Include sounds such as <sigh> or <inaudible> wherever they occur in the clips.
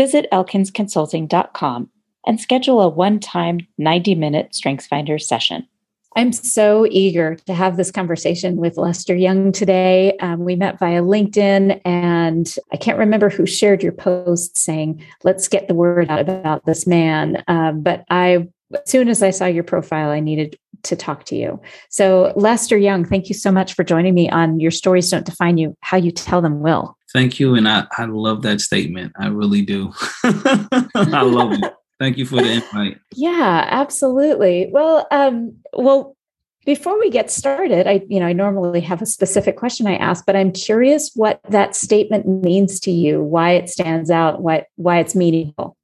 visit elkinsconsulting.com and schedule a one time 90 minute StrengthsFinder session. I'm so eager to have this conversation with Lester Young today. Um, we met via LinkedIn, and I can't remember who shared your post saying, let's get the word out about this man. Um, but I, as soon as I saw your profile, I needed to talk to you. So, Lester Young, thank you so much for joining me on Your Stories Don't Define You, How You Tell Them Will. Thank you. And I, I love that statement. I really do. <laughs> I love it. Thank you for the invite. Yeah, absolutely. Well, um, well, before we get started, I, you know, I normally have a specific question I ask, but I'm curious what that statement means to you, why it stands out, why why it's meaningful.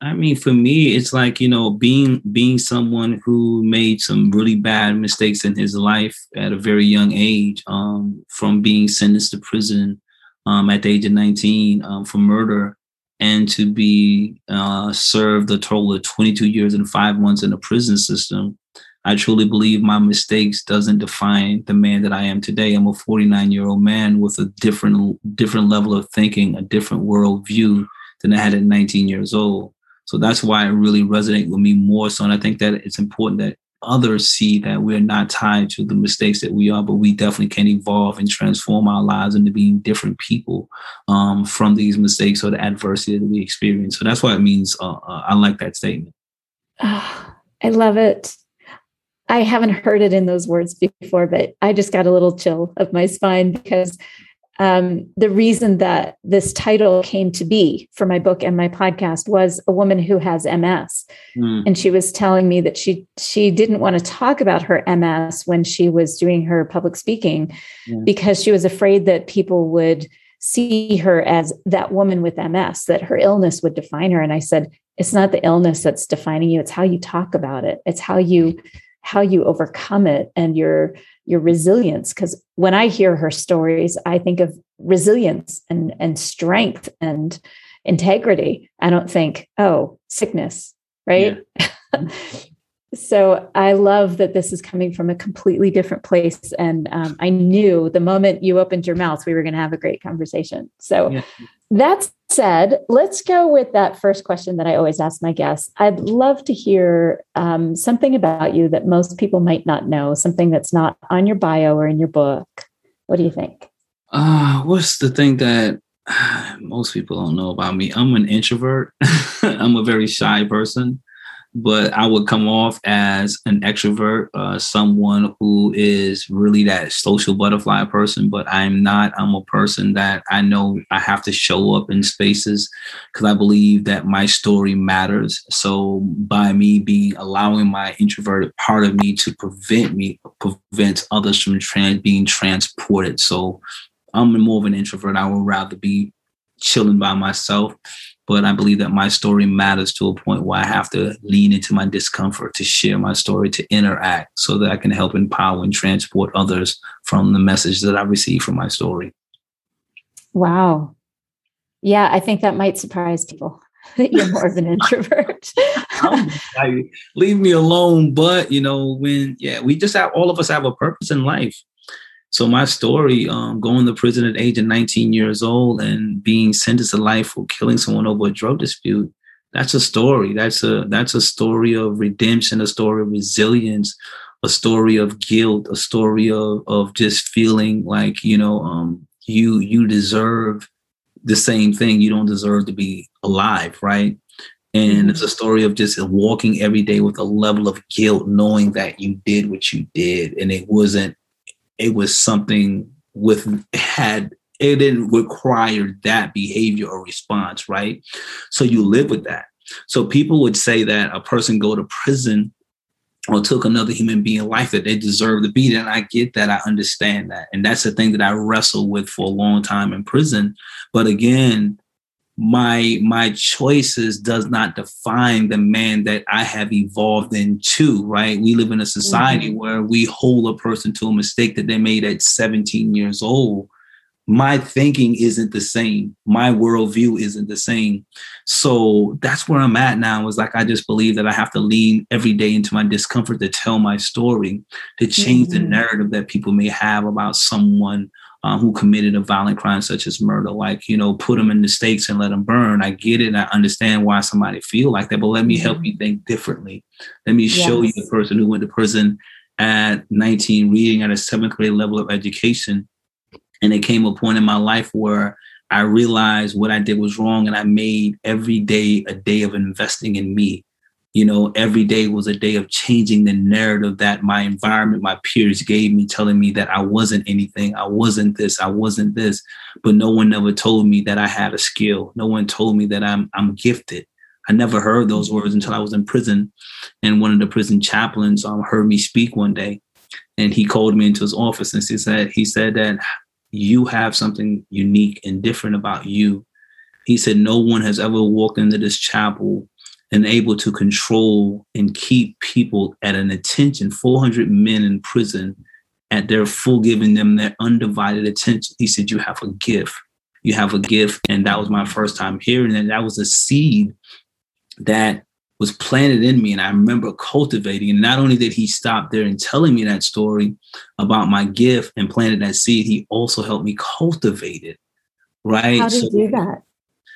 I mean, for me, it's like you know, being being someone who made some really bad mistakes in his life at a very young age, um, from being sentenced to prison um, at the age of 19 um, for murder, and to be uh, served a total of 22 years and five months in the prison system. I truly believe my mistakes doesn't define the man that I am today. I'm a 49 year old man with a different different level of thinking, a different worldview than I had at 19 years old. So that's why it really resonates with me more so. And I think that it's important that others see that we're not tied to the mistakes that we are, but we definitely can evolve and transform our lives into being different people um, from these mistakes or the adversity that we experience. So that's why it means uh, uh, I like that statement. Oh, I love it. I haven't heard it in those words before, but I just got a little chill of my spine because um, the reason that this title came to be for my book and my podcast was a woman who has MS, mm. and she was telling me that she she didn't want to talk about her MS when she was doing her public speaking mm. because she was afraid that people would see her as that woman with MS, that her illness would define her. And I said, it's not the illness that's defining you; it's how you talk about it. It's how you how you overcome it and your your resilience because when i hear her stories i think of resilience and and strength and integrity i don't think oh sickness right yeah. <laughs> so i love that this is coming from a completely different place and um, i knew the moment you opened your mouth we were going to have a great conversation so yeah. That said let's go with that first question that i always ask my guests. I'd love to hear um, something about you that most people might not know something that's not on your bio or in your book. What do you think? Uh what's the thing that <sighs> most people don't know about me? I'm an introvert. <laughs> I'm a very shy person but I would come off as an extrovert, uh, someone who is really that social butterfly person. But I'm not. I'm a person that I know I have to show up in spaces because I believe that my story matters. So by me being allowing my introverted part of me to prevent me prevent others from trans, being transported. So I'm more of an introvert. I would rather be chilling by myself but I believe that my story matters to a point where I have to lean into my discomfort to share my story, to interact so that I can help empower and transport others from the message that I receive from my story. Wow. Yeah, I think that might surprise people <laughs> that you're more of an <laughs> introvert. I, leave me alone. But, you know, when, yeah, we just have, all of us have a purpose in life. So my story, um, going to prison at age of 19 years old and being sentenced to life for killing someone over a drug dispute, that's a story. That's a that's a story of redemption, a story of resilience, a story of guilt, a story of of just feeling like you know um, you you deserve the same thing. You don't deserve to be alive, right? And mm-hmm. it's a story of just walking every day with a level of guilt, knowing that you did what you did. And it wasn't, it was something with had it didn't require that behavior or response, right? So you live with that. So people would say that a person go to prison or took another human being life that they deserve to be. And I get that. I understand that. And that's the thing that I wrestle with for a long time in prison. But again, my my choices does not define the man that I have evolved into, right? We live in a society mm-hmm. where we hold a person to a mistake that they made at 17 years old my thinking isn't the same. My worldview isn't the same. So that's where I'm at now. Is like I just believe that I have to lean every day into my discomfort to tell my story, to change mm-hmm. the narrative that people may have about someone uh, who committed a violent crime such as murder. Like, you know, put them in the stakes and let them burn. I get it. I understand why somebody feel like that, but let me help mm-hmm. you think differently. Let me show you the person who went to prison at 19, reading at a seventh grade level of education and it came a point in my life where I realized what I did was wrong and I made every day a day of investing in me. You know, every day was a day of changing the narrative that my environment, my peers gave me, telling me that I wasn't anything, I wasn't this, I wasn't this. But no one ever told me that I had a skill. No one told me that I'm I'm gifted. I never heard those words until I was in prison. And one of the prison chaplains um, heard me speak one day. And he called me into his office and he said, he said that you have something unique and different about you. He said, No one has ever walked into this chapel and able to control and keep people at an attention, 400 men in prison at their full, giving them their undivided attention. He said, You have a gift. You have a gift. And that was my first time hearing it. That was a seed that was planted in me. And I remember cultivating. And not only did he stop there and telling me that story about my gift and planted that seed, he also helped me cultivate it. Right. How did so, he do that?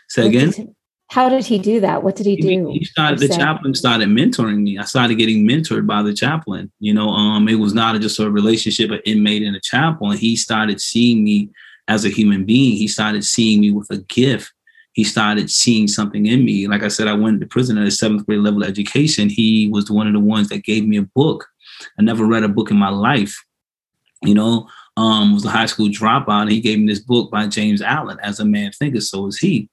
Say again. How did he do that? What did he do? He started the chaplain started mentoring me. I started getting mentored by the chaplain. You know, um, it was not just a relationship, an inmate and a chaplain. He started seeing me as a human being. He started seeing me with a gift he started seeing something in me. Like I said, I went to prison at a seventh grade level of education. He was one of the ones that gave me a book. I never read a book in my life. You know, um, was a high school dropout, and he gave me this book by James Allen, As a Man Thinketh, So Is He.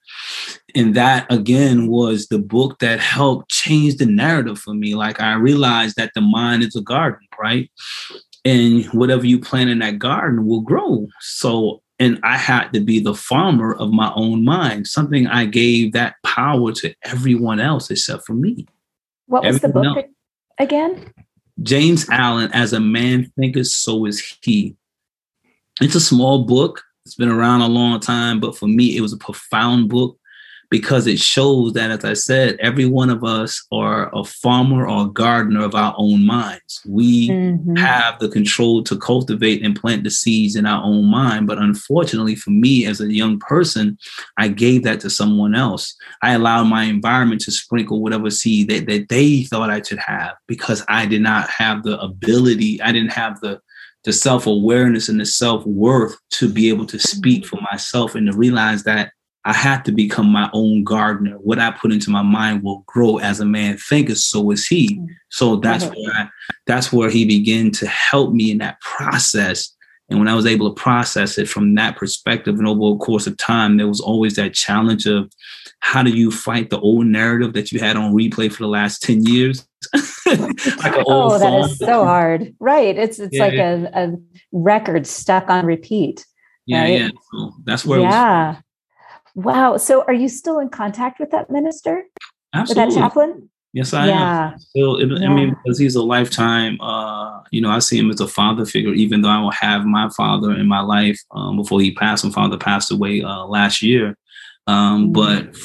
And that again was the book that helped change the narrative for me. Like I realized that the mind is a garden, right? And whatever you plant in that garden will grow. So and I had to be the farmer of my own mind, something I gave that power to everyone else except for me. What was everyone the book else. again? James Allen, As a Man Thinketh, So Is He. It's a small book. It's been around a long time, but for me, it was a profound book because it shows that, as I said, every one of us are a farmer or a gardener of our own minds. We mm-hmm. have the control to cultivate and plant the seeds in our own mind. But unfortunately, for me as a young person, I gave that to someone else. I allowed my environment to sprinkle whatever seed that, that they thought I should have because I did not have the ability, I didn't have the the self awareness and the self worth to be able to speak for myself and to realize that I have to become my own gardener. What I put into my mind will grow as a man thinketh, so is he. So that's where I, that's where he began to help me in that process. And when I was able to process it from that perspective, and over a course of time, there was always that challenge of how do you fight the old narrative that you had on replay for the last 10 years? Like <laughs> oh, that is so hard. Right. It's it's yeah, like yeah. A, a record stuck on repeat. Yeah, right? yeah. So that's where yeah. Wow. So are you still in contact with that minister? Absolutely. With that chaplain? Yes, I yeah. am. Still, it, yeah. I mean, because he's a lifetime, uh, you know, I see him as a father figure, even though I will have my father in my life um, before he passed. My father passed away uh, last year. Um, mm-hmm. But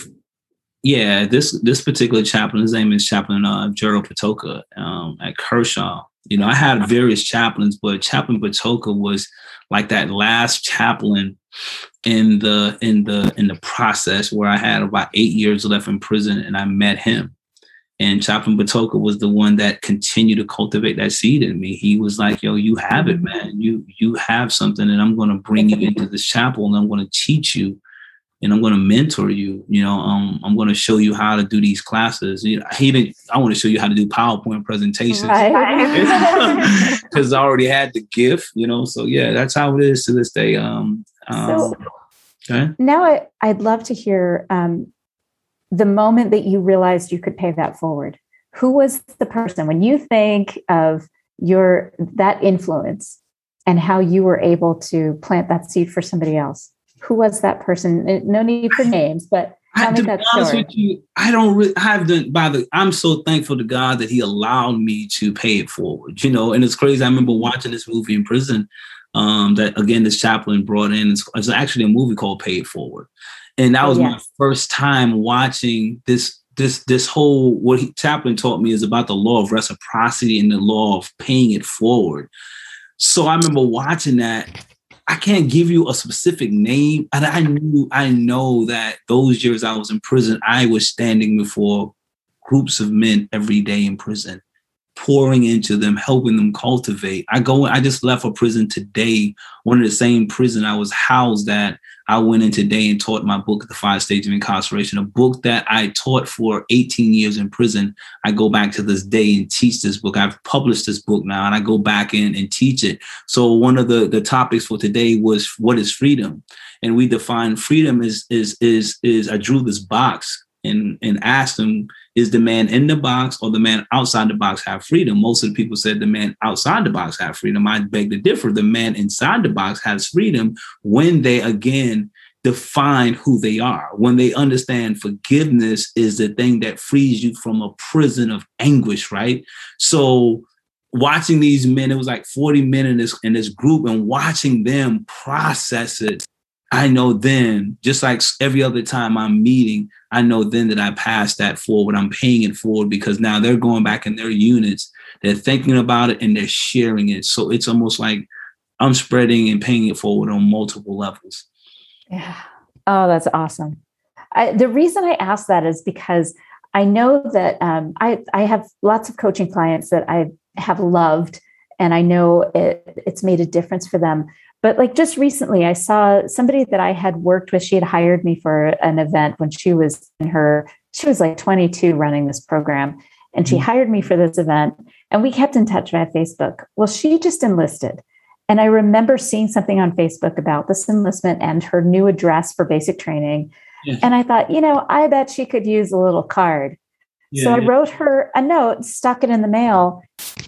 yeah, this this particular chaplain, his name is Chaplain uh, Gerald Patoka um, at Kershaw. You know, I had various chaplains, but Chaplain Patoka was like that last chaplain in the in the in the process where I had about eight years left in prison and I met him. And Chaplain Patoka was the one that continued to cultivate that seed in me. He was like, "Yo, you have it, man. You you have something, and I'm going to bring you into this chapel, and I'm going to teach you, and I'm going to mentor you. You know, um, I'm going to show you how to do these classes. You know, I hated. I want to show you how to do PowerPoint presentations because. <laughs> I already had the gift. You know, so yeah, that's how it is to this day. Um, um so okay. now I, I'd love to hear um, the moment that you realized you could pay that forward. Who was the person when you think of your that influence and how you were able to plant that seed for somebody else? Who was that person? Uh, no need for names, but I, me that story. You, I don't really I have the by the I'm so thankful to God that He allowed me to pay it forward. You know, and it's crazy. I remember watching this movie in prison. Um, that again, this chaplain brought in. It's, it's actually a movie called Pay It Forward, and that oh, was yes. my first time watching this this this whole what he, chaplain taught me is about the law of reciprocity and the law of paying it forward. So I remember watching that I can't give you a specific name. And I knew, I know that those years I was in prison, I was standing before groups of men every day in prison, pouring into them, helping them cultivate. I go, I just left a prison today, one of the same prison I was housed at I went in today and taught my book, The Five Stages of Incarceration, a book that I taught for 18 years in prison. I go back to this day and teach this book. I've published this book now and I go back in and teach it. So one of the, the topics for today was what is freedom? And we define freedom is is is is I drew this box and and asked them, is the man in the box or the man outside the box have freedom? Most of the people said the man outside the box have freedom. I beg to differ. The man inside the box has freedom when they again define who they are, when they understand forgiveness is the thing that frees you from a prison of anguish, right? So watching these men, it was like 40 men in this in this group, and watching them process it I know then, just like every other time I'm meeting, I know then that I passed that forward. I'm paying it forward because now they're going back in their units, they're thinking about it and they're sharing it. So it's almost like I'm spreading and paying it forward on multiple levels. Yeah. Oh, that's awesome. I, the reason I ask that is because I know that um, I, I have lots of coaching clients that I have loved, and I know it, it's made a difference for them. But like just recently, I saw somebody that I had worked with. She had hired me for an event when she was in her, she was like 22 running this program. And she mm-hmm. hired me for this event. And we kept in touch via Facebook. Well, she just enlisted. And I remember seeing something on Facebook about this enlistment and her new address for basic training. Yeah. And I thought, you know, I bet she could use a little card. Yeah, so I yeah. wrote her a note, stuck it in the mail.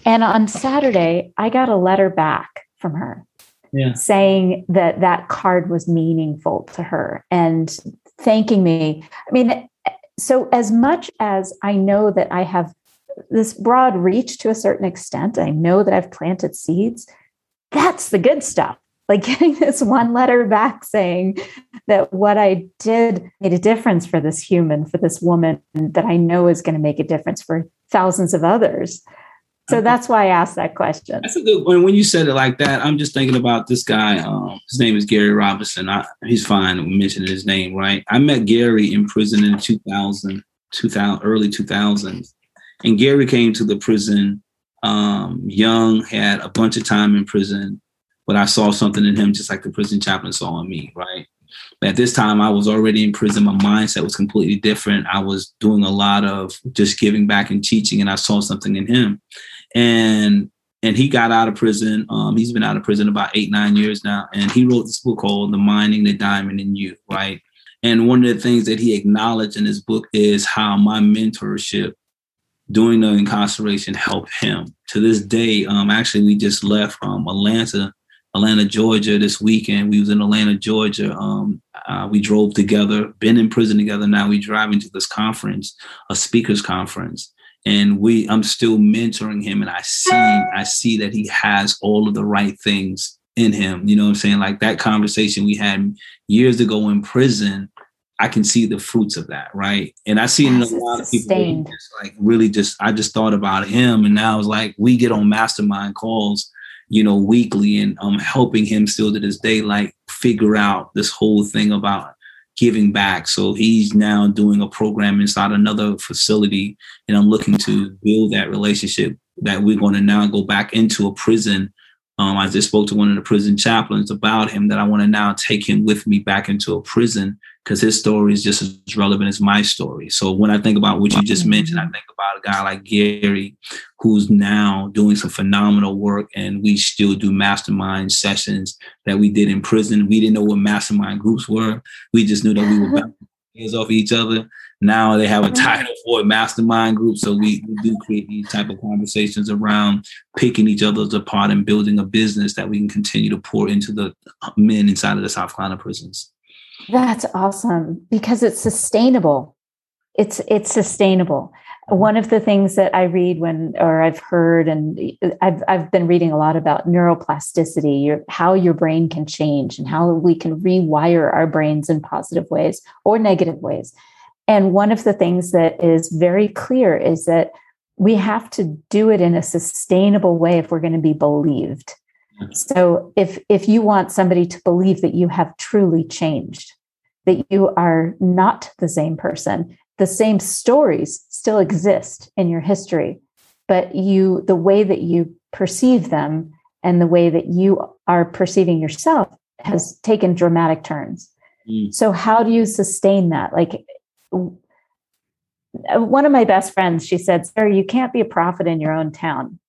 And on Saturday, I got a letter back from her yeah. saying that that card was meaningful to her and thanking me. I mean, so as much as I know that I have this broad reach to a certain extent, I know that I've planted seeds. That's the good stuff. Like <laughs> getting this one letter back saying that what I did made a difference for this human, for this woman that I know is going to make a difference for thousands of others. So that's why I asked that question. That's a good one. When you said it like that, I'm just thinking about this guy. Um, his name is Gary Robinson. I, he's fine mentioning his name, right? I met Gary in prison in 2000, 2000 early 2000s. And Gary came to the prison um, young, had a bunch of time in prison, but I saw something in him just like the prison chaplain saw in me, right? at this time I was already in prison. My mindset was completely different. I was doing a lot of just giving back and teaching, and I saw something in him and and he got out of prison. Um, he's been out of prison about eight nine years now, and he wrote this book called "The Mining the Diamond in You." Right, and one of the things that he acknowledged in his book is how my mentorship during the incarceration helped him. To this day, um, actually, we just left um, Atlanta, Atlanta, Georgia this weekend. We was in Atlanta, Georgia. Um, uh, we drove together, been in prison together. Now we driving to this conference, a speakers conference and we i'm still mentoring him and i see i see that he has all of the right things in him you know what i'm saying? Like that conversation we had years ago in prison i can see the fruits of that right? And i see in a lot of people just like really just i just thought about him and now it's like we get on mastermind calls you know weekly and i'm helping him still to this day like figure out this whole thing about giving back. So he's now doing a program inside another facility, and I'm looking to build that relationship that we're going to now go back into a prison. Um, I just spoke to one of the prison chaplains about him that I want to now take him with me back into a prison because his story is just as relevant as my story. So when I think about what you just mentioned, I Mm-hmm. think about a guy like Gary, who's now doing some phenomenal work, and we still do mastermind sessions that we did in prison. We didn't know what mastermind groups were. We just knew that we were <laughs> bouncing ideas off each other. Now they have a title for a mastermind group, so we, we do create these type of conversations around picking each other's apart and building a business that we can continue to pour into the men inside of the South Carolina prisons. That's awesome because it's sustainable. It's it's sustainable. One of the things that I read when or I've heard and I've I've been reading a lot about neuroplasticity, your, how your brain can change and how we can rewire our brains in positive ways or negative ways. And one of the things that is very clear is that we have to do it in a sustainable way if we're going to be believed. Mm. So if if you want somebody to believe that you have truly changed, that you are not the same person, the same stories still exist in your history, but you the way that you perceive them and the way that you are perceiving yourself has taken dramatic turns. Mm. So how do you sustain that? Like one of my best friends, she said, Sarah, you can't be a prophet in your own town.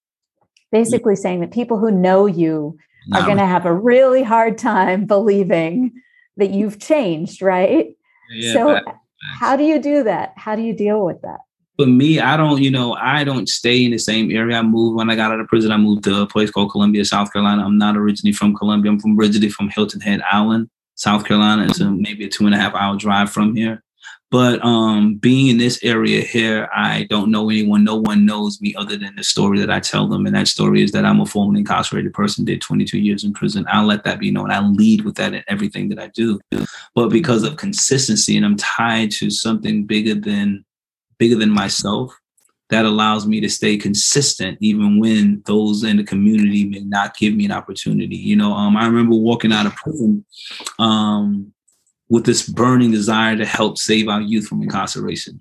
Basically saying that people who know you are going to have a really hard time believing that you've changed, right? yeah, so, but how do you do that? How do you deal with that? for me, I don't, you know, I don't stay in the same area. I moved when I got out of prison. I moved to a place called Columbia, South Carolina. I'm not originally from Columbia. I'm from originally from Hilton Head Island, South Carolina. It's a, maybe a two and a half hour drive from here. But um, being in this area here, I don't know anyone. No one knows me other than the story that I tell them. And that story is that I'm a formerly incarcerated person, did 22 years in prison. I'll let that be known. I lead with that in everything that I do. But because of consistency and I'm tied to something bigger than bigger than myself, that allows me to stay consistent even when those in the community may not give me an opportunity. You know, um, I remember walking out of prison um, with this burning desire to help save our youth from incarceration.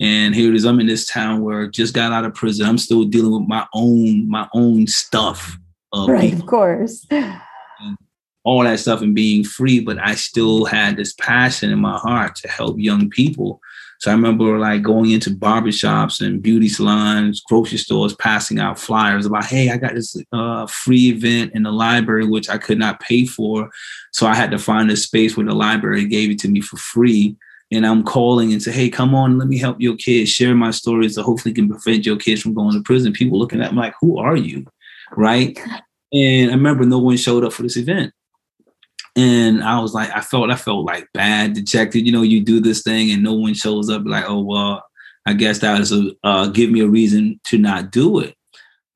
And here it is, I'm in this town where I just got out of prison. I'm still dealing with my own my own stuff of Right, people of course. <sighs> all that stuff and being free, but I still had this passion in my heart to help young people. So I remember like going into barbershops and beauty salons, grocery stores, passing out flyers about, hey, I got this uh, free event in the library, which I could not pay for. So I had to find a space where the library gave it to me for free. And I'm calling and say, hey, come on, let me help your kids, share my stories so hopefully can prevent your kids from going to prison. People looking at me like, who are you? Right. And I remember no one showed up for this event and I was like, I felt, I felt like bad, dejected. You know, you do this thing and no one shows up. Like, oh well, I guess that is a uh, give me a reason to not do it.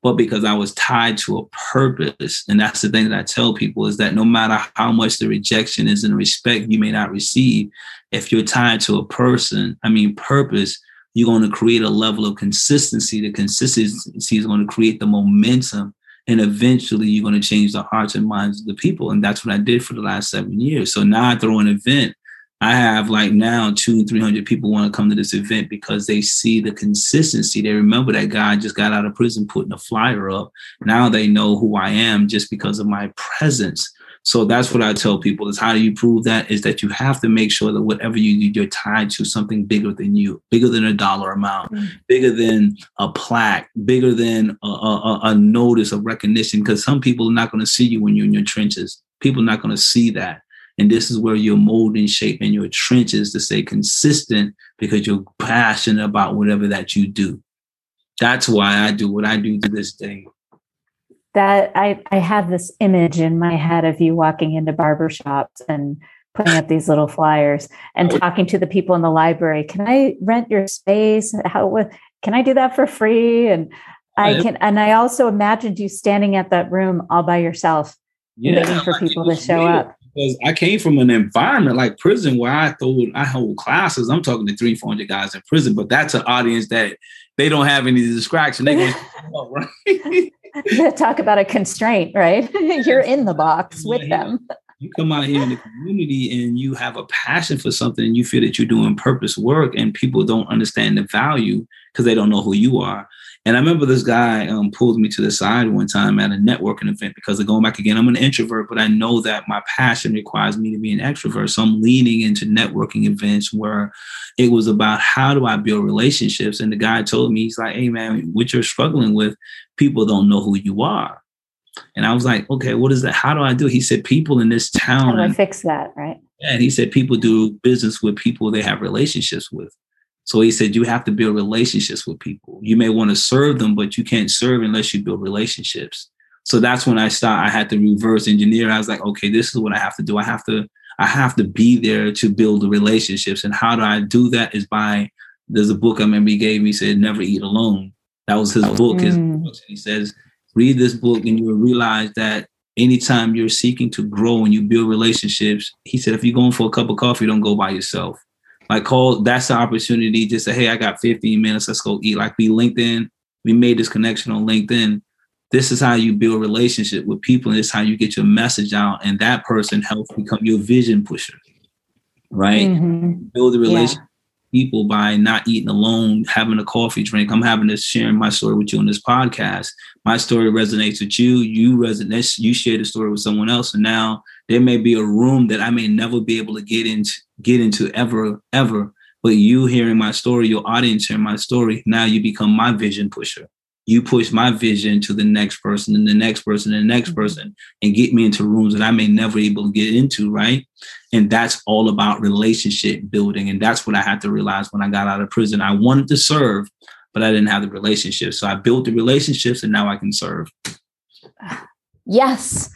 But because I was tied to a purpose, and that's the thing that I tell people is that no matter how much the rejection is and respect you may not receive, if you're tied to a person, I mean purpose, you're going to create a level of consistency. The consistency is going to create the momentum and eventually you're going to change the hearts and minds of the people. And that's what i did for the last seven years. So now i throw an event. I have like now two and three hundred people want to come to this event because they see the consistency. They remember that guy just got out of prison putting a flyer up. Now they know who i am just because of my presence so that's what I tell people is how do you prove that is that you have to make sure that whatever you do, you're tied to something bigger than you, bigger than a dollar amount, Mm. bigger than a plaque, bigger than a, a, a notice of recognition. Because some people are not going to see you when you're in your trenches. People are not going to see that. And this is where you're molding, shaping your trenches to stay consistent because you're passionate about whatever that you do. That's why I do what I do to this day. That I, I have this image in my head of you walking into barbershops and putting up these little flyers and oh, talking to the people in the library. Can I rent your space? How can I do that for free? And I can and I also imagined you standing at that room all by yourself, waiting for people to show up. Because I came from an environment like prison where I thought I hold classes. I'm talking to three, four hundred guys in prison, but that's an audience that they don't have any distraction. They go, <laughs> oh, right? <laughs> <laughs> Talk about a constraint, right? <laughs> You're in the box with them. you come out here in the community and you have a passion for something and you feel that you're doing purpose work and people don't understand the value because they don't know who you are. And I remember this guy um, pulled me to the side one time at a networking event because of going back again, I'm an introvert, but I know that my passion requires me to be an extrovert. So I'm leaning into networking events where it was about how do I build relationships. And the guy told me, he's like, hey, man, what you're struggling with, people don't know who you are. And I was like, okay, what is that? How do I do? It? He said, people in this town. How do I fix that? Right. And he said, people do business with people they have relationships with. So he said, you have to build relationships with people. You may want to serve them, but you can't serve unless you build relationships. So that's when I start, I had to reverse engineer. I was like, okay, this is what I have to do. I have to, I have to be there to build the relationships. And how do I do that is by, there's a book I remember he gave me, said, never eat alone. That was his book. His mm. book. He says, read this book and you will realize that anytime you're seeking to grow and you build relationships, he said, if you're going for a cup of coffee, don't go by yourself. Like call that's the opportunity. Just say, hey, I got 15 minutes. Let's go eat. Like we LinkedIn. We made this connection on LinkedIn. This is how you build relationship with people, and this is how you get your message out. And that person helps become your vision pusher. Right? Mm-hmm. Build a relationship people by not eating alone, having a coffee drink. I'm having this sharing my story with you on this podcast. My story resonates with you. You resonate. You share the story with someone else, and now there may be a room that I may never be able to get into, get into ever, ever. But you hearing my story, your audience hearing my story, now you become my vision pusher you push my vision to the next person and the next person and the next mm-hmm. person and get me into rooms that I may never able to get into, right? And that's all about relationship building. And that's what I had to realize when I got out of prison. I wanted to serve, but I didn't have the relationships. So I built the relationships and now I can serve. Yes,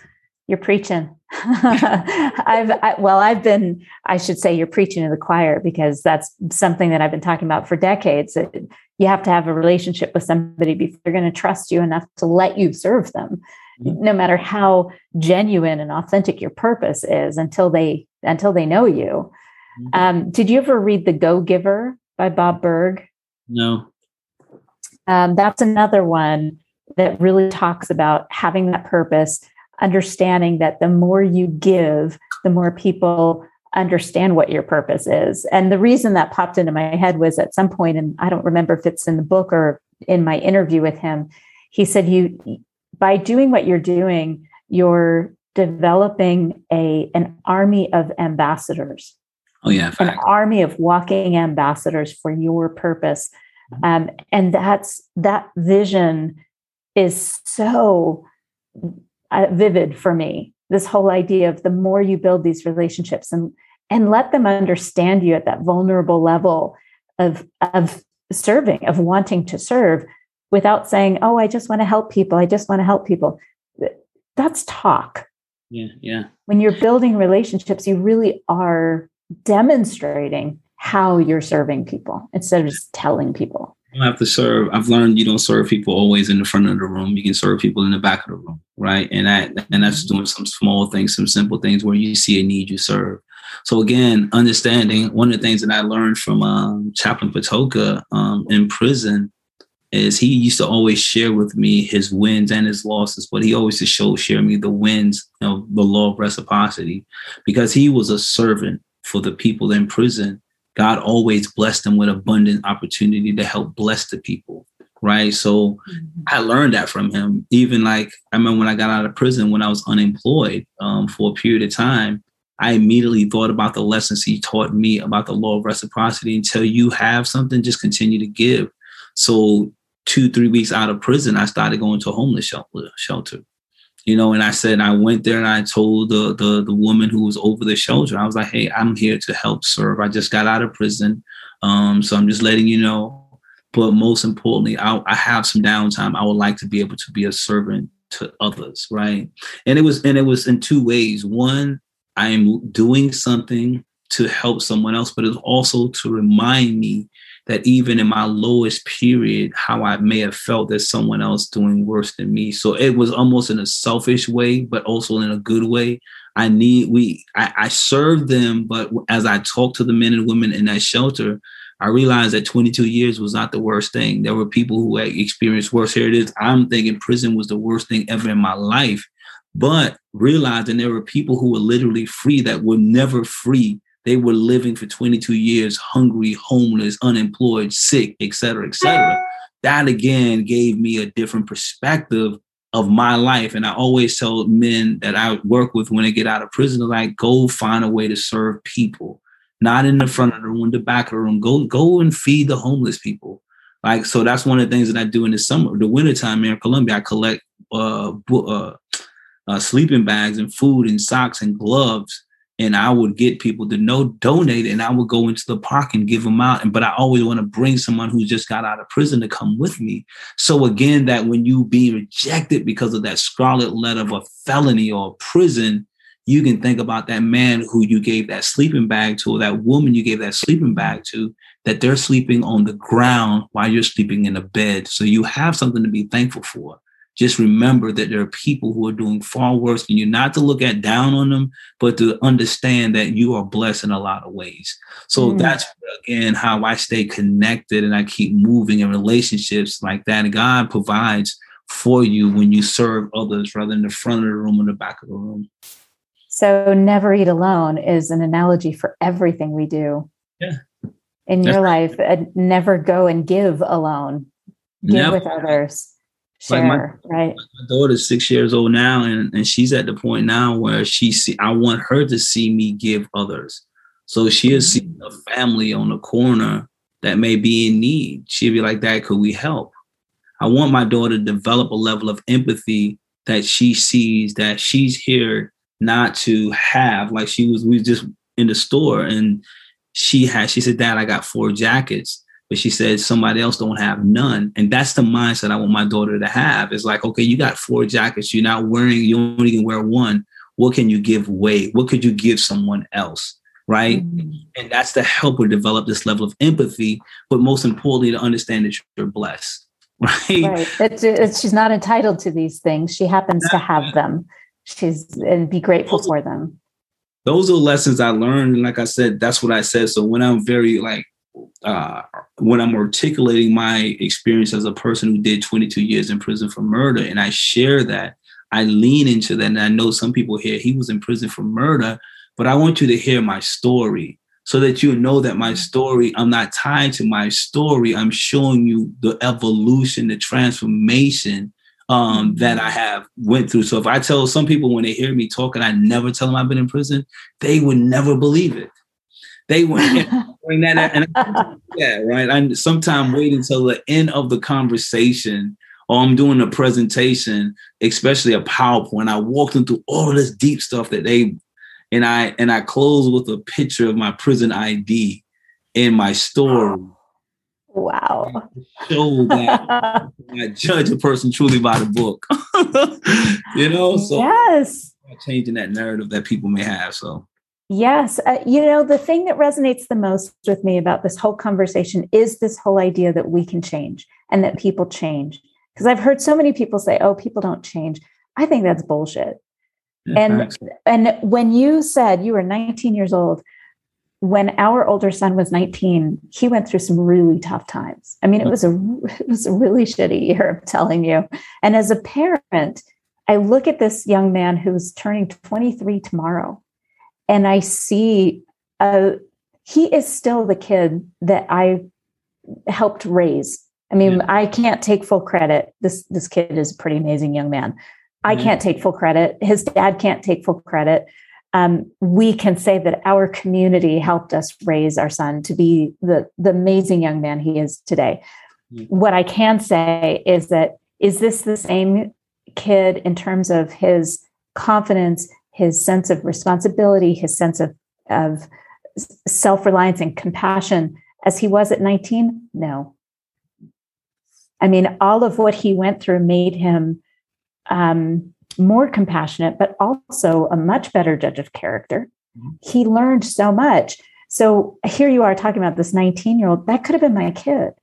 you're preaching. <laughs> I've I, well, I've been. I should say you're preaching to the choir because that's something that I've been talking about for decades. It, you have to have a relationship with somebody before they're going to trust you enough to let you serve them, mm-hmm. no matter how genuine and authentic your purpose is. Until they until they know you. Mm-hmm. Um, did you ever read The Go Giver by Bob Burg? No. Um, that's another one that really talks about having that purpose understanding that the more you give, the more people understand what your purpose is. And the reason that popped into my head was at some point, and I don't remember if it's in the book or in my interview with him, he said, You by doing what you're doing, you're developing a an army of ambassadors. Oh yeah, fact. an army of walking ambassadors for your purpose. Mm-hmm. Um, and that's that vision is so uh, vivid for me. This whole idea of the more you build these relationships and and let them understand you at that vulnerable level of of serving, of wanting to serve, without saying, "Oh, I just want to help people. I just want to help people." That's talk. Yeah, yeah. When you're building relationships, you really are demonstrating how you're serving people instead of just telling people don't have to serve. I've learned you don't serve people always in the front of the room. You can serve people in the back of the room, right? And that and that's doing some small things, some simple things where you see a need, you serve. So again, understanding one of the things that I learned from um, Chaplain Patoka um, in prison is he used to always share with me his wins and his losses, but he always to show share me the wins of the law of reciprocity because he was a servant for the people in prison God always blessed them with abundant opportunity to help bless the people. Right. So mm-hmm. I learned that from him. Even like I remember when I got out of prison, when I was unemployed um, for a period of time, I immediately thought about the lessons he taught me about the law of reciprocity. Until you have something, just continue to give. So two, three weeks out of prison, I started going to a homeless shelter you know, and I said I went there and I told the, the the woman who was over the shelter, I was like, hey, I'm here to help serve. I just got out of prison. Um, so I'm just letting you know. But most importantly, I, I have some downtime. I would like to be able to be a servant to others, right? And it was and it was in two ways. One, I'm doing something to help someone else, but it's also to remind me that even in my lowest period, how I may have felt that someone else doing worse than me. So it was almost in a selfish way, but also in a good way. I need we I, I served them, but as I talked to the men and women in that shelter, I realized that 22 years was not the worst thing. There were people who had experienced worse. Here it is. I'm thinking prison was the worst thing ever in my life. but realizing there were people who were literally free that were never free. They were living for 22 years, hungry, homeless, unemployed, sick, et cetera, et cetera. That again gave me a different perspective of my life. And I always tell men that I work with when they get out of prison, like, go find a way to serve people, not in the front of the room, the back of the room. Go, go and feed the homeless people. Like, so that's one of the things that I do in the summer, the wintertime here in Columbia. I collect uh, uh, uh, sleeping bags and food and socks and gloves and I would get people to know donate, and I would go into the park and give them out. And but I always want to bring someone who just got out of prison to come with me. So again, that when you be rejected because of that scarlet letter of a felony or prison, you can think about that man who you gave that sleeping bag to, or that woman you gave that sleeping bag to, that they're sleeping on the ground while you're sleeping in a bed. So you have something to be thankful for just remember that there are people who are doing far worse than you, not to look at down on them, but to understand that you are blessed in a lot of ways. So mm. that's again how I stay connected and I keep moving in relationships like that. And God provides for you when you serve others rather than the front of the room or the back of the room. So never eat alone is an analogy for everything we do. Yeah. In your life, never go and give alone. Give never. with others Share, like my, right. My daughter's six years old now, and, and she's at the point now where she see I want her to see me give others. So she'll see mm-hmm. a family on the corner that may be in need. She'll be like, Dad, could we help? I want my daughter to develop a level of empathy that she sees that she's here not to have. Like she was, we was just in the store and she had, she said, Dad, I got four jackets but she said somebody else don't have none. And that's the mindset I want my daughter to have. It's like, okay, you got four jackets, you're not wearing, you only can wear one. What can you give away? What could you give someone else? Right. Mm-hmm. And that's to help her develop this level of empathy, but most importantly, to understand that you're blessed. <laughs> Right. Right. It's, it's, she's not entitled to these things. She happens to have them. She's and be grateful for them. Those are lessons I learned. And like I said, that's what I said. So when I'm very like uh, when I'm articulating my experience as a person who did 22 years in prison for murder, and I share that, I lean into that. And I know some people here, he was in prison for murder, but I want you to hear my story so that you know that my story, I'm not tied to my story. I'm showing you the evolution, the transformation um, that I have went through. So if I tell some people when they hear me talking, I never tell them I've been in prison, they would never believe it. They went <laughs> that. And yeah, <laughs> right. I sometimes wait until the end of the conversation or I'm doing a presentation, especially a PowerPoint. I walked them through all this deep stuff that they and I and I close with a picture of my prison ID in my story. Wow. Show that <laughs> I judge a person truly by the book. you know, so yes. changing that narrative that people may have. So Yes. Uh, you know, the thing that resonates the most with me about this whole conversation is this whole idea that we can change and that people change. Because I've heard so many people say, oh, people don't change. I think that's bullshit. Yeah, and and when you said you were 19 years old, when our older son was 19, he went through some really tough times. I mean, it was a it was a really shitty year, I'm telling you. And as a parent, I look at this young man who's turning 23 tomorrow and I see uh, he is still the kid that I helped raise. I mean, yeah. I can't take full credit. This this kid is a pretty amazing young man. Mm-hmm. I can't take full credit. His dad can't take full credit. Um, we can say that our community helped us raise our son to be the the amazing young man he is today. Mm-hmm. What I can say is that is this the same kid in terms of his confidence his sense of responsibility, his sense of, of self reliance and compassion as he was at 19? No. I mean, all of what he went through made him um, more compassionate, but also a much better judge of character. Mm-hmm. He learned so much. So here you are talking about this 19 year old, that could have been my kid.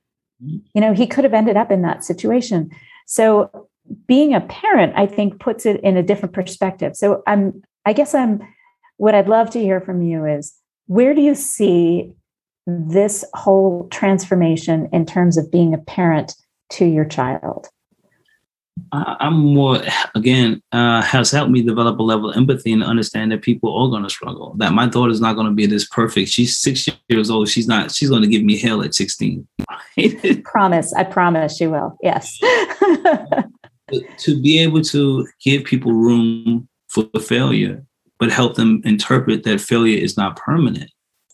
Mm-hmm. You know, he could have ended up in that situation. So being a parent, I think, puts it in a different perspective. So I'm, I guess I'm, what I'd love to hear from you is where do you see this whole transformation in terms of being a parent to your child? I'm more again uh, has helped me develop a level of empathy and understand that people are going to struggle. That my daughter's not going to be this perfect. She's six years old. She's not. She's going to give me hell at sixteen. <laughs> promise. I promise she will. Yes. <laughs> to be able to give people room for failure, but help them interpret that failure is not permanent.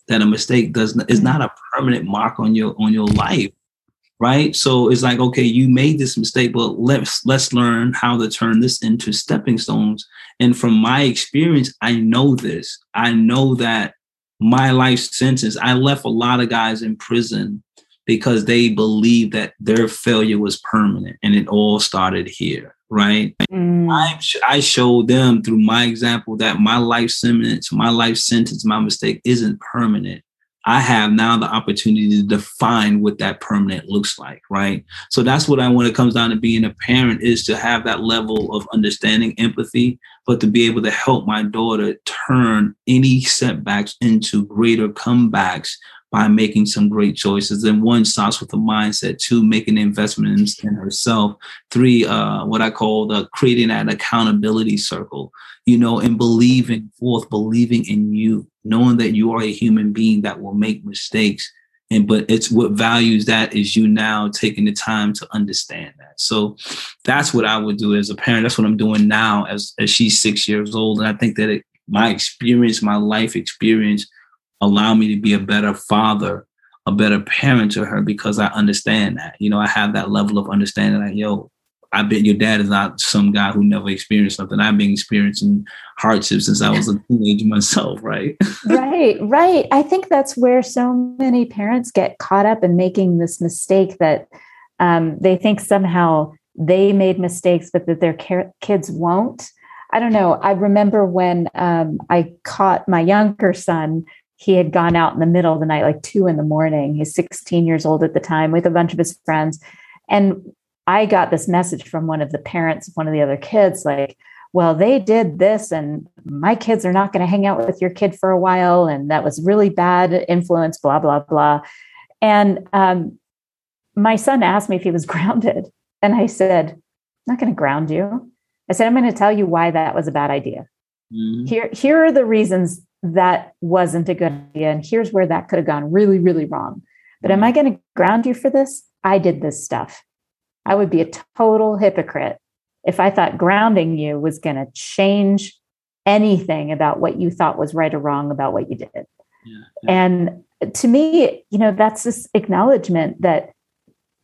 That a mistake does not, is not a permanent mark on your on your life right so it's like okay you made this mistake but let's let's learn how to turn this into stepping stones and from my experience i know this i know that my life sentence i left a lot of guys in prison because they believed that their failure was permanent and it all started here right mm. I, I showed them through my example that my life sentence my life sentence my mistake isn't permanent I have now the opportunity to define what that permanent looks like, right? So that's what I when it comes down to being a parent is to have that level of understanding, empathy, but to be able to help my daughter turn any setbacks into greater comebacks by making some great choices. And one starts with the mindset, two, making investments in herself, three, uh, what I call the creating an accountability circle, you know, and believing, fourth, believing in you, knowing that you are a human being that will make mistakes. And but it's what values that is you now taking the time to understand that. So that's what I would do as a parent. That's what I'm doing now as, as she's six years old. And I think that it, my experience, my life experience allow me to be a better father, a better parent to her because I understand that. You know, I have that level of understanding that, yo, I bet your dad is not some guy who never experienced something. I've been experiencing hardship since I was a teenager myself, right? <laughs> right, right. I think that's where so many parents get caught up in making this mistake that um, they think somehow they made mistakes, but that their kids won't. I don't know. I remember when um, I caught my younger son he had gone out in the middle of the night, like two in the morning. He's 16 years old at the time with a bunch of his friends. And I got this message from one of the parents of one of the other kids, like, well, they did this, and my kids are not going to hang out with your kid for a while. And that was really bad influence, blah, blah, blah. And um, my son asked me if he was <laughs> grounded. And I said, I'm not going to ground you. I said, I'm going to tell you why that was a bad idea. Mm-hmm. Here, here are the reasons that wasn't a good idea. And here's where that could have gone really, really wrong. But am I mm. going to ground you for this? I did this stuff. I would be a total hypocrite if I thought grounding you was going to change anything about what you thought was right or wrong about what you did. Yeah, yeah. And to me, you know, that's this acknowledgement that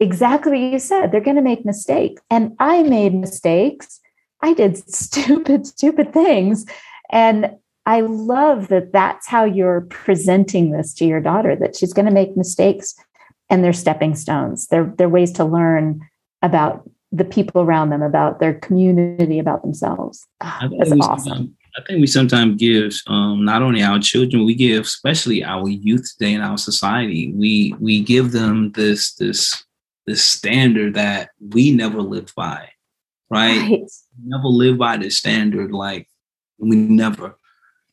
exactly what you said, they're going to make mistakes. And I made mistakes. I did <laughs> stupid, stupid things. And I love that that's how you're presenting this to your daughter that she's going to make mistakes and they're stepping stones. They're, they're ways to learn about the people around them, about their community, about themselves. Oh, that's awesome. I think we sometimes give um, not only our children, we give especially our youth today in our society. We we give them this this this standard that we never lived by, right? right. Never live by this standard. Like we never.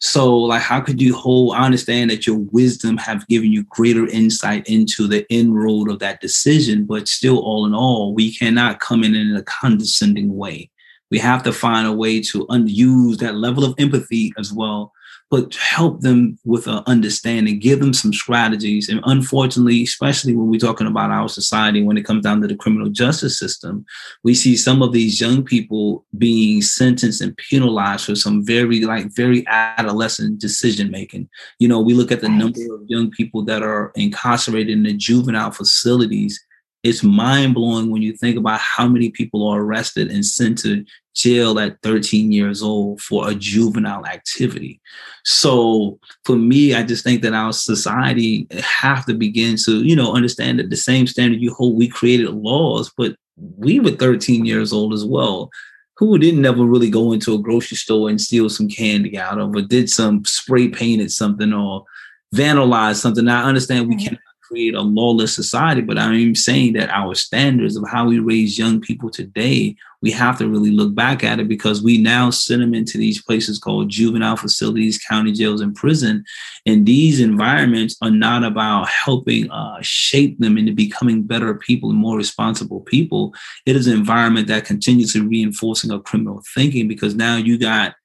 So, like, how could you hold? I understand that your wisdom have given you greater insight into the end road of that decision, but still, all in all, we cannot come in in a condescending way. We have to find a way to unuse that level of empathy as well but help them with an understanding, give them some strategies. And unfortunately, especially when we're talking about our society, when it comes down to the criminal justice system, we see some of these young people being sentenced and penalized for some very, like, very adolescent decision making. You know, we look at the number of young people that are incarcerated in the juvenile facilities it's mind blowing when you think about how many people are arrested and sent to jail at 13 years old for a juvenile activity. So for me, I just think that our society have to begin to, you know, understand that the same standard you hold, we created laws, but we were 13 years old as well. Who didn't ever really go into a grocery store and steal some candy out of, or did some spray painted something or vandalize something. Now, I understand we can't create a lawless society, but I'm saying that our standards of how we raise young people today, we have to really look back at it because we now send them into these places called juvenile facilities, county jails, and prison. And these environments are not about helping uh, shape them into becoming better people and more responsible people. It is an environment that continues to reinforcing a criminal thinking because now you got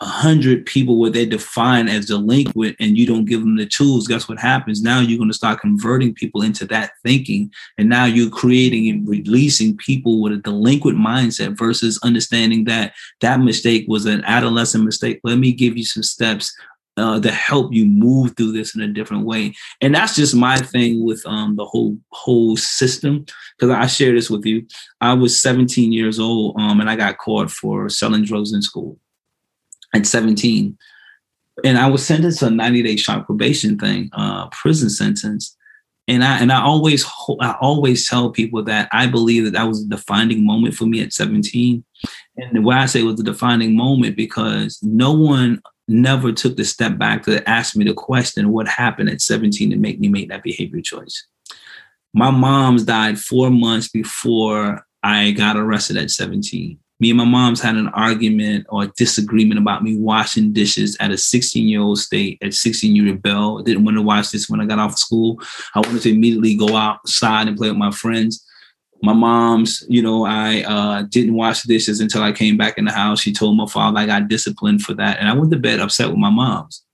a hundred people what they define as delinquent and you don't give them the tools, guess what happens? Now you're going to start converting people into that thinking. And now you're creating and releasing people with a delinquent mindset versus understanding that that mistake was an adolescent mistake. Let me give you some steps uh, to help you move through this in a different way. And that's just my thing with um, the whole whole system. Because I share this with you. I was 17 years old um, and I got caught for selling drugs in school at 17. And I was sentenced to a 90 day short probation thing, uh, prison sentence. And I and I always I always tell people that I believe that that was a defining moment for me at 17. And why I say it was a defining moment because no one never took the step back to ask me the question what happened at 17 to make me make that behavior choice. My mom's died four months before I got arrested at 17 me and my mom's had an argument or disagreement about me washing dishes at a 16 year old state at 16 you rebel didn't want to wash this when i got off of school. I wanted to immediately go outside and play with my friends. My mom's you know i uh, didn't wash dishes until i came back in the house. She told my father i got disciplined for that and i went to bed upset with my mom's.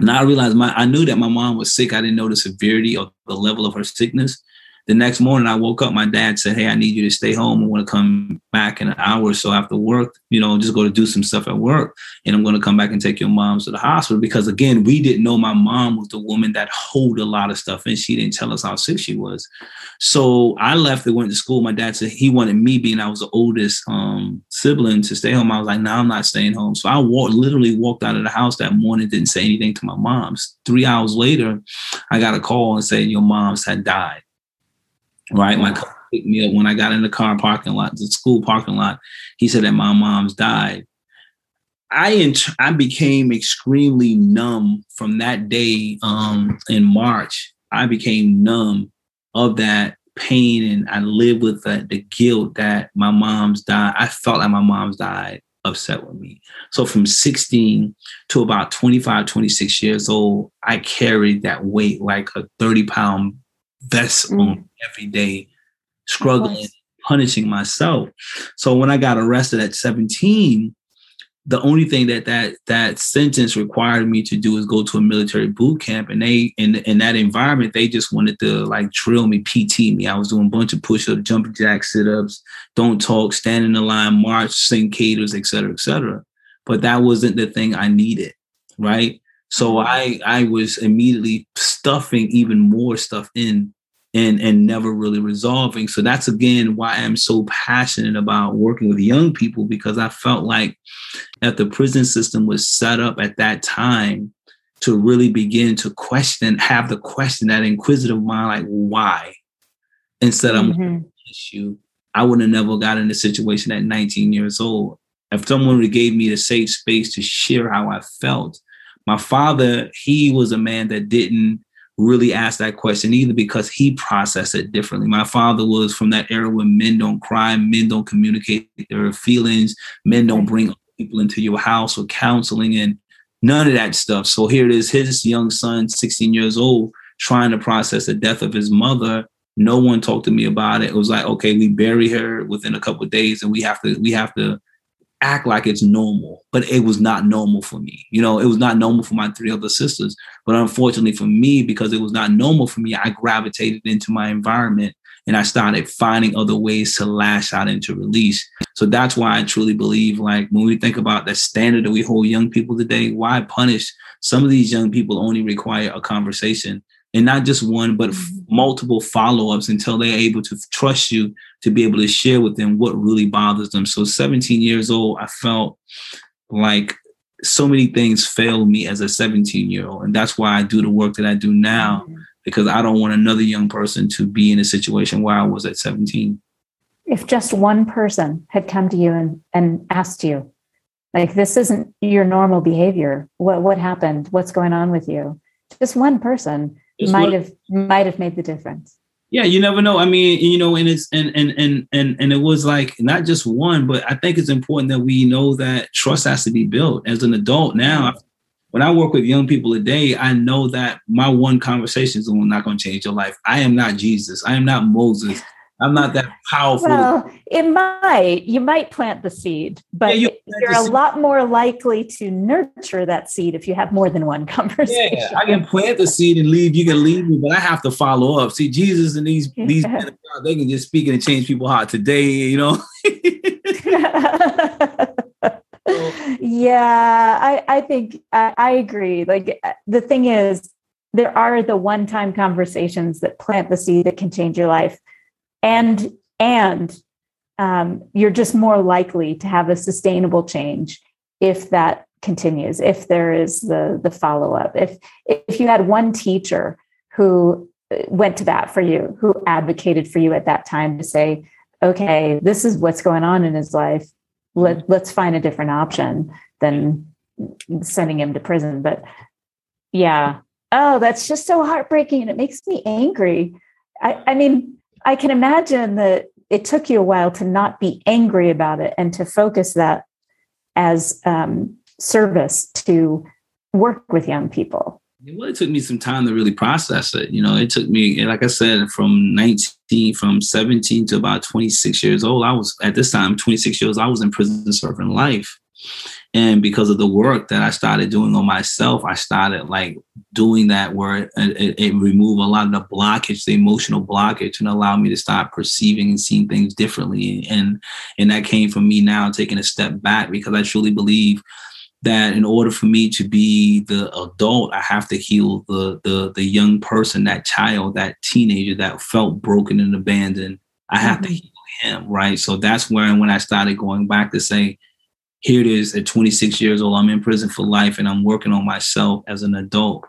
Now i realized my i knew that my mom was sick. I didn't know the severity or the level of her sickness the next morning I woke up, my dad said, Hey, I need you to stay home. I want to come back in an hour or so after work, you know, just go to do some stuff at work. And I'm going to come back and take your mom to the hospital. Because again, we didn't know my mom was the woman that hold a lot of stuff and she didn't tell us how sick she was. So I left and went to school. My dad said he wanted me being I was the oldest um, sibling to stay home. I was like, no, nah, I'm not staying home. So I walked, literally walked out of the house that morning, didn't say anything to my mom's. Three hours later, I got a call and said your mom's had died right? My cousin picked me up when I got in the car parking lot, the school parking lot. He said that my mom's died. I int- I became extremely numb from that day um, in March. I became numb of that pain and I lived with the, the guilt that my mom's died. I felt like my mom's died upset with me. So from 16 to about 25, 26 years old, I carried that weight like a 30 pound vest mm. on every day, struggling, punishing myself. So when I got arrested at 17, the only thing that that that sentence required me to do is go to a military boot camp and they in in that environment they just wanted to like drill me pt me i was doing a bunch of push-ups jumping jack sit-ups don't talk stand in the line march sing caters etc etc but that wasn't the thing i needed right so mm-hmm. i i was immediately stuffing even more stuff in and and never really resolving. So that's again why i'm so passionate about working with young people because i felt like that the prison system was set up at that time to really begin to question have the question that inquisitive mind like why? Instead of mm-hmm. issue. I would have never got in a situation at 19 years old. If someone would have gave me the safe space to share how i felt my father he was a man that didn't really ask that question either because he processed it differently. My father was from that era when men don't cry, men don't communicate their feelings, men don't bring people into your house or counseling and none of that stuff. So here it is, his young son, 16 years old, trying to process the death of his mother. No one talked to me about it. It was like, okay, we bury her within a couple days and we have to, we have to act like it's normal, but it was not normal for me. You know, it was not normal for my three other sisters. But unfortunately for me, because it was not normal for me, I gravitated into my environment and I started finding other ways to lash out and to release. So that's why I truly believe, like, when we think about the standard that we hold young people today, why punish? Some of these young people only require a conversation and not just one, but mm-hmm. multiple follow ups until they're able to trust you to be able to share with them what really bothers them. So, 17 years old, I felt like so many things failed me as a 17 year old. And that's why I do the work that I do now, mm-hmm. because I don't want another young person to be in a situation where I was at 17. If just one person had come to you and, and asked you, like, this isn't your normal behavior, what, what happened? What's going on with you? Just one person might have might have made the difference. Yeah you never know. I mean you know and it's and and and and and it was like not just one but i think it's important that we know that trust has to be built. As an adult now mm-hmm. when i work with young people today i know that my one conversation is not going to change your life. I am not jesus. I am not moses I'm not that <laughs> powerful. Well, it might. You might plant the seed, but yeah, you are a lot more likely to nurture that seed if you have more than one <laughs> conversation. Yeah, I can plant the seed and leave. You can leave me, but I have to follow up. See, Jesus and these yeah. these men, <laughs> they can just speak and change people's heart today. You know. yeah, I I think I, I agree. Like uh, the thing is, there are the one-time conversations that plant the seed that can change your life and and um, you're just more likely to have a sustainable change if that continues if there is the the follow-up. If if you had one teacher who went to bat for you who advocated for you at that time to say okay this is what's going on in his life. Let, let's find a different option than sending him to prison. But yeah. Oh that's just so heartbreaking and it makes me angry. I, I mean I can imagine that it took you a while to not be angry about it and to focus that as um, service to work with young people. Well, it took me some time to really process it. You know, it took me, like I said, from 19, from 17 to about 26 years old. I was at this time, 26 years, I was in prison serving life. And because of the work that I started doing on myself, I started like doing that where it, it, it, removed a lot of the blockage, the emotional blockage, and allowed me to start perceiving and seeing things differently. And and that came from me now taking a step back because I truly believe that in order for me to be the adult, I have to heal the the the young person, that child, that teenager that felt broken and abandoned. I have mm-hmm. to heal him, right? So that's where when I started going back to say, here it is at 26 years old, I'm in prison for life and I'm working on myself as an adult.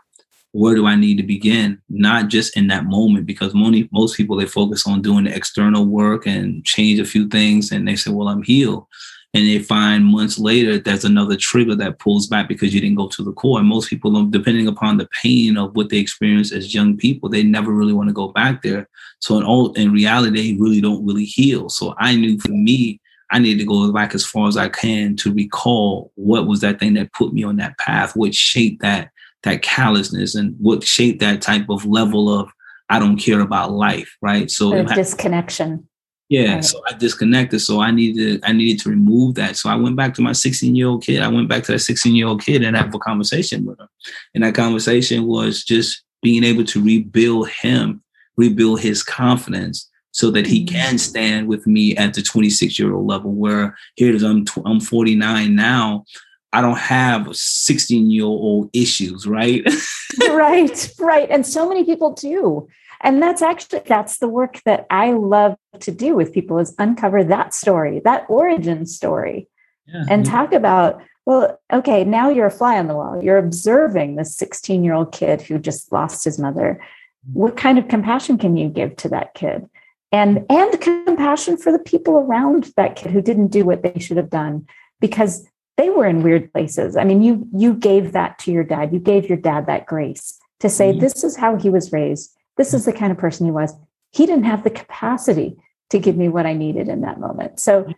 Where do I need to begin? Not just in that moment, because most, most people they focus on doing the external work and change a few things, and they say, "Well, I'm healed," and they find months later there's another trigger that pulls back because you didn't go to the core. And most people, um, depending upon the pain of what they experience as young people, they never really want to go back there. So in all in reality, they really don't really heal. So I knew for me, I need to go back as far as I can to recall what was that thing that put me on that path, what shaped that that callousness and what shaped that type of level of I don't care about life, right? So the disconnection. Yeah, right. so I disconnected. So I needed I needed to remove that. So I went back to my 16 year old kid. I went back to that 16 year old kid and have a conversation with him. And that conversation was just being able to rebuild him, rebuild his confidence, so that he can mm-hmm. stand with me at the 26 year old level where here it is I'm, I'm 49 now I don't have 16 year old issues, right? <laughs> right, right. And so many people do. And that's actually that's the work that I love to do with people is uncover that story, that origin story. Yeah, and yeah. talk about, well, okay, now you're a fly on the wall. You're observing this 16 year old kid who just lost his mother. Mm-hmm. What kind of compassion can you give to that kid? And and compassion for the people around that kid who didn't do what they should have done because they were in weird places. I mean you you gave that to your dad. You gave your dad that grace to say mm-hmm. this is how he was raised. This is the kind of person he was. He didn't have the capacity to give me what i needed in that moment. So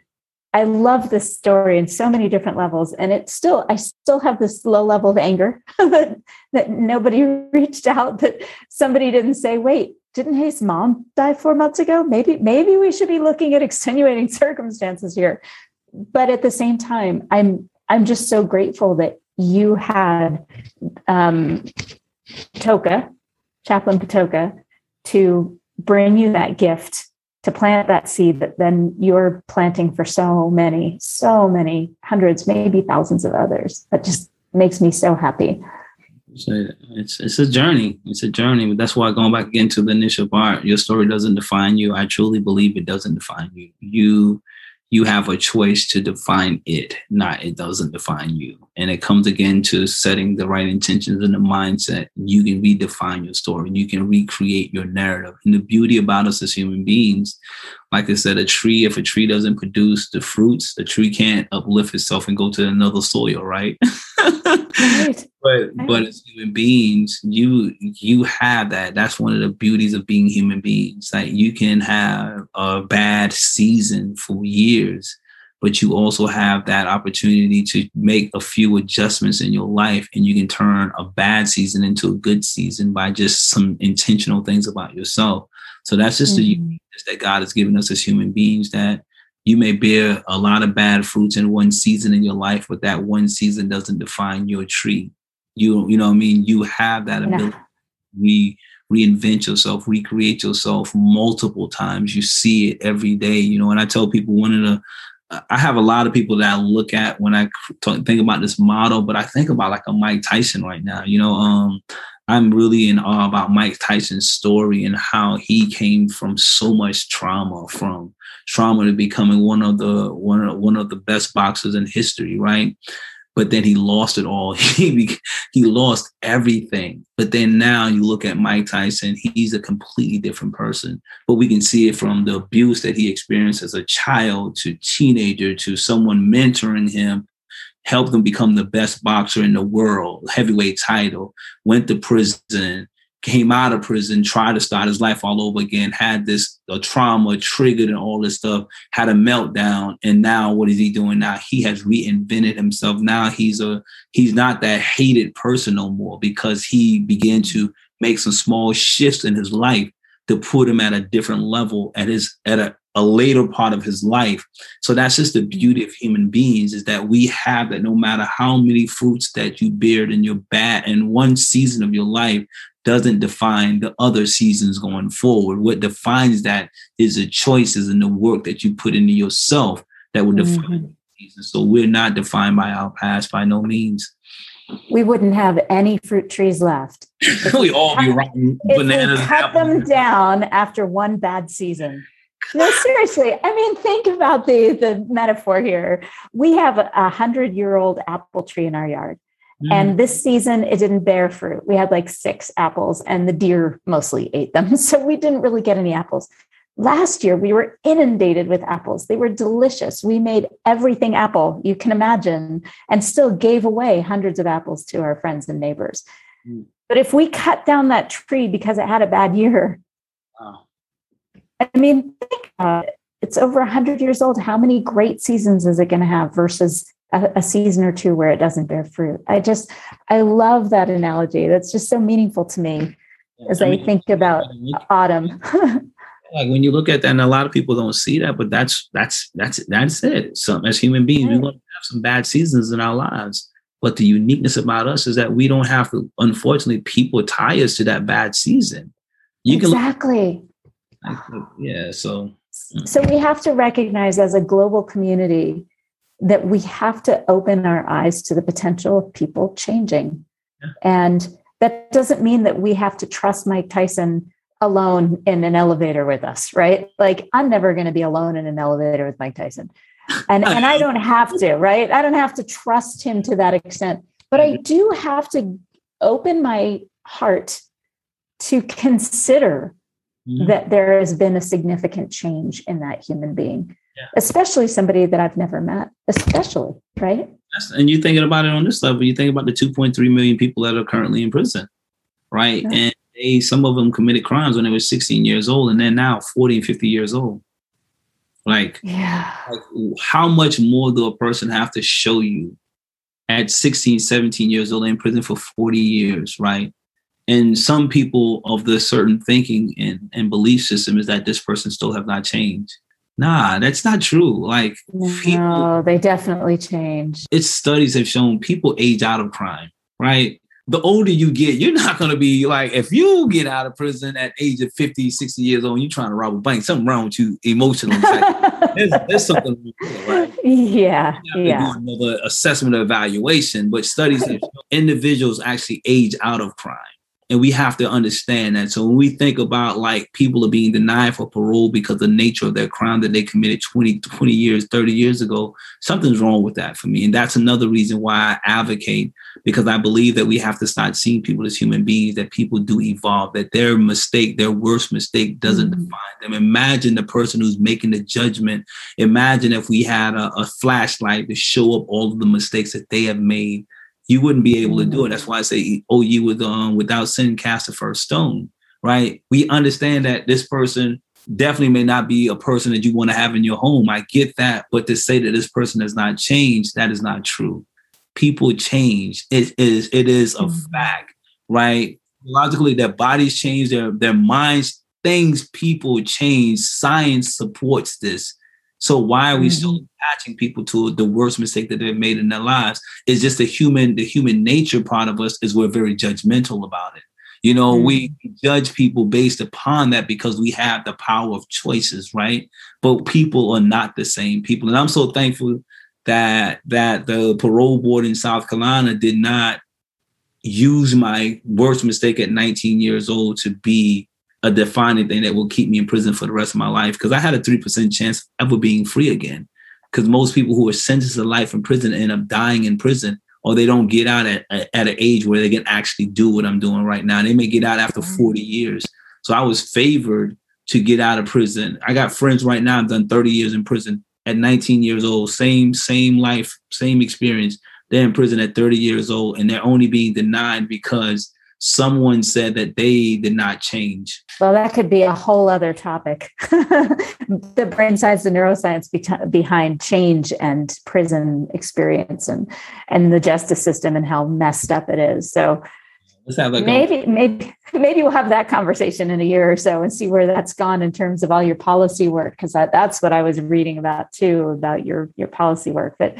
i love this story in so many different levels and it still i still have this low level of anger that, <laughs> that nobody <laughs> reached out that somebody didn't say wait didn't Hayes' mom die four months ago? Maybe, maybe we should be looking at <laughs> extenuating circumstances here. But at the same time, I'm I'm just so grateful that you had um, Chaplain Patoka, to bring you that gift to plant that seed that then you're planting for so many, so many hundreds, maybe thousands of others. That just makes me so happy. So it's it's a journey. It's a journey. That's why going back again to the initial part, your story doesn't define you. I truly believe it doesn't define you. You you have a choice to define it, not it doesn't define you. And it comes again to setting the right intentions and the mindset. You can redefine your story. and You can recreate your narrative. And the beauty about us as human beings, like I said, a tree, if a tree doesn't produce the fruits, the tree can't uplift itself and go to another soil, right? <laughs> right. <laughs> But but as human beings, you you have that. That's one of the beauties of being human beings. Like you can have a bad season for years, but you also have that opportunity to make a few adjustments in your life and you can turn a bad season into a good season by just some intentional things about yourself. So that's just mm-hmm. the uniqueness that God has given us as human beings that you may bear a lot of bad fruits in one season in your life, but that one season doesn't define your tree. You, you know I mean? You have that ability. We reinvent yourself, recreate yourself multiple times. You see it every day, you know. And I tell people one of the I have a lot of people that I look at when I talk, think about this model, but I think about like a Mike Tyson right now. You know, um, I'm really in awe about Mike Tyson's story and how he came from so much trauma, from trauma to becoming one of the one of one of the best boxers in history, right? But then he lost it all. <laughs> he he lost everything. But then now you look at Mike Tyson, he's a completely different person. But we can see it from the abuse that he experienced as a child to teenager to someone mentoring him helped him become the best boxer in the world, heavyweight title, went to prison, came out of prison, tried to start his life all over again, had this trauma triggered and all this stuff, had a meltdown, and now what is he doing now? He has reinvented himself. Now he's a he's not that hated person no more because he began to make some small shifts in his life to put him at a different level at his at a, a later part of his life. So that's just the beauty of human beings is that we have that no matter how many fruits that you bear in your bat in one season of your life, doesn't define the other seasons going forward. What defines that is the choices and the work that you put into yourself that will define mm-hmm. seasons. So we're not defined by our past by no means. We wouldn't have any fruit trees left. <laughs> we all be rotten bananas. cut them down after one bad season. No, seriously. I mean, think about the the metaphor here. We have a hundred year old apple tree in our yard. Mm. And this season, it didn't bear fruit. We had like six apples, and the deer mostly ate them. <laughs> So we didn't really get any apples. Last year, we were inundated with apples. They were delicious. We made everything apple you can imagine and still gave away hundreds of apples to our friends and neighbors. Mm. But if we cut down that tree because it had a bad year. I mean, think about it. It's over 100 years old. How many great seasons is it going to have versus a, a, season or two where it doesn't bear fruit. I just, I love that analogy. That's just so meaningful to me as I, mean, I think about autumn. like when you look at that, and a lot of people don't see that, but that's that's that's that's it. So as human beings, right. we want to have some bad seasons in our lives. But the uniqueness about us is that we don't have to. Unfortunately, people tie us to that bad season. You exactly. can exactly. Yeah. So. Mm. So we have to recognize as a global community that we have to open our eyes to the potential of people changing. Yeah. And that doesn't mean that we have to trust Mike Tyson alone in an elevator with us, right? Like I'm never going to be alone in an elevator with Mike Tyson. And and I don't have to, right? I don't have to trust him to that extent. But I do have to open my heart to consider mm-hmm. that there has been a significant change in that human being yeah. especially somebody that I've never met, especially, right? and you're thinking about it on this level, you think about the 2.3 million people that are currently in prison, right? Yeah. And they, some of them committed crimes when they were 16 years old, and they're now 40 and 50 years old. Like, yeah. Like how much more do a person have to show you at 16, 17 years old in prison for 40 years, right? And some people of the certain thinking and, and belief system is that this person still have not changed. Nah, that's not true. Like no, people, they definitely change. Its studies have shown people age out of crime, right? The older you get, you're not going to be like, if you get out of prison at age of 50, 60 years old, and you're trying to rob a bank, something wrong with you emotionally. <laughs> there's, there's, something wrong, right? Yeah. Yeah. Another assessment evaluation, but studies have individuals actually age out of crime. And we have to understand that. So when we think about like people are being denied for parole because of the nature of their crime that they committed 20, 20 years, 30 years ago, something's wrong with that for me. And that's another reason why I advocate because I believe that we have to start seeing people as human beings, that people do evolve, that their mistake, their worst mistake doesn't mm-hmm. define them. Imagine the person who's making the judgment. Imagine if we had a, a flashlight to show up all of the mistakes that they have made you wouldn't be able to do it. That's why I say, "Oh, you with um without sin cast the first stone." Right? We understand that this person definitely may not be a person that you want to have in your home. I get that, but to say that this person has not changed, that is not true. People change. It is it is a mm-hmm. fact, right? Logically, their bodies change, their their minds, things, people change. Science supports this. So why are we mm-hmm. still attaching people to the worst mistake that they've made in their lives? It's just the human, the human nature part of us is we're very judgmental about it. You know, mm-hmm. we judge people based upon that because we have the power of choices, right? But people are not the same people. And I'm so thankful that that the parole board in South Carolina did not use my worst mistake at 19 years old to be a defining thing that will keep me in prison for the rest of my life because I had a 3% chance of ever being free again. Because most people who are sentenced to life in prison end up dying in prison or they don't get out at, at an age where they can actually do what I'm doing right now. They may get out after mm-hmm. 40 years. So I was favored to get out of prison. I got friends right now, I've done 30 years in prison at 19 years old, same, same life, same experience. They're in prison at 30 years old and they're only being denied because someone said that they did not change. Well, that could be a whole other topic. <laughs> the brain science the neuroscience be- behind change and prison experience and and the justice system and how messed up it is. So maybe maybe maybe we'll have that conversation in a year or so and see where that's gone in terms of all your policy work because that, that's what I was reading about too about your your policy work. But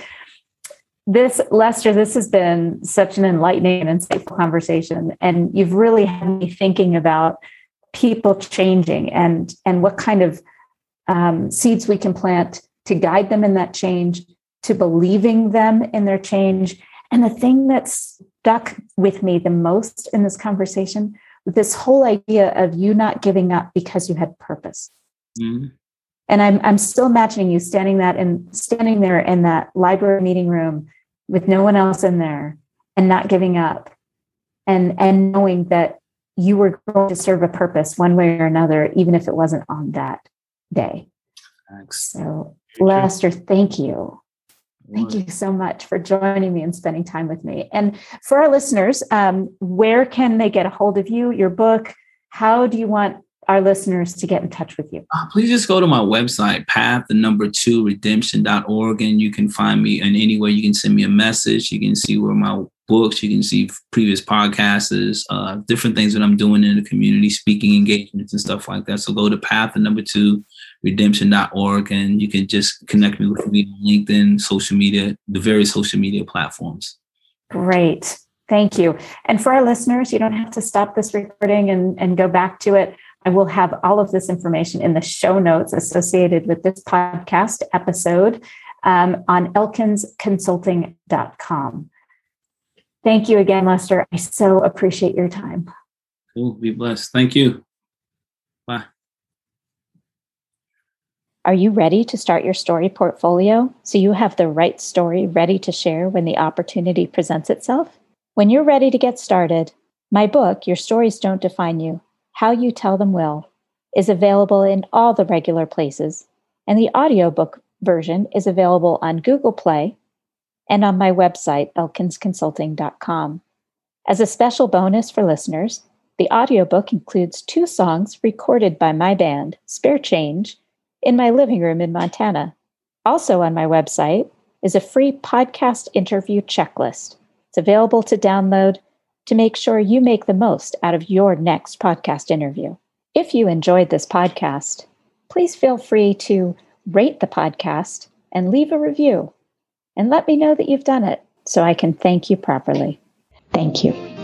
this lester this has been such an enlightening and insightful conversation and you've really had me thinking about people changing and and what kind of um, seeds we can plant to guide them in that change to believing them in their change and the thing that stuck with me the most in this conversation this whole idea of you not giving up because you had purpose mm-hmm. and I'm, I'm still imagining you standing that and standing there in that library meeting room with no one else in there and not giving up and and knowing that you were going to serve a purpose one way or another even if it wasn't on that day. Thanks. so lester thank you. Thank you so much for joining me and spending time with me. And for our listeners um, where can they get a hold of you your book? How do you want our listeners to get in touch with you? Uh, please just go to my website, path, the number two, redemption.org, and you can find me in any way. You can send me a message. You can see where my books, you can see previous podcasts, uh, different things that I'm doing in the community, speaking engagements and stuff like that. So go to path, the number two, redemption.org, and you can just connect me with me on LinkedIn, social media, the various social media platforms. Great. Thank you. And for our listeners, you don't have to stop this recording and, and go back to it. I will have all of this information in the show notes associated with this podcast episode um, on elkinsconsulting.com. Thank you again, Lester. I so appreciate your time. Cool. Be blessed. Thank you. Bye. Are you ready to start your story portfolio so you have the right story ready to share when the opportunity presents itself? When you're ready to get started, my book, Your Stories Don't Define You, how You Tell Them Will is available in all the regular places, and the audiobook version is available on Google Play and on my website, elkinsconsulting.com. As a special bonus for listeners, the audiobook includes two songs recorded by my band, Spare Change, in my living room in Montana. Also on my website is a free podcast interview checklist. It's available to download to make sure you make the most out of your next podcast interview. If you enjoyed this podcast, please feel free to rate the podcast and leave a review. And let me know that you've done it so I can thank you properly. Thank you.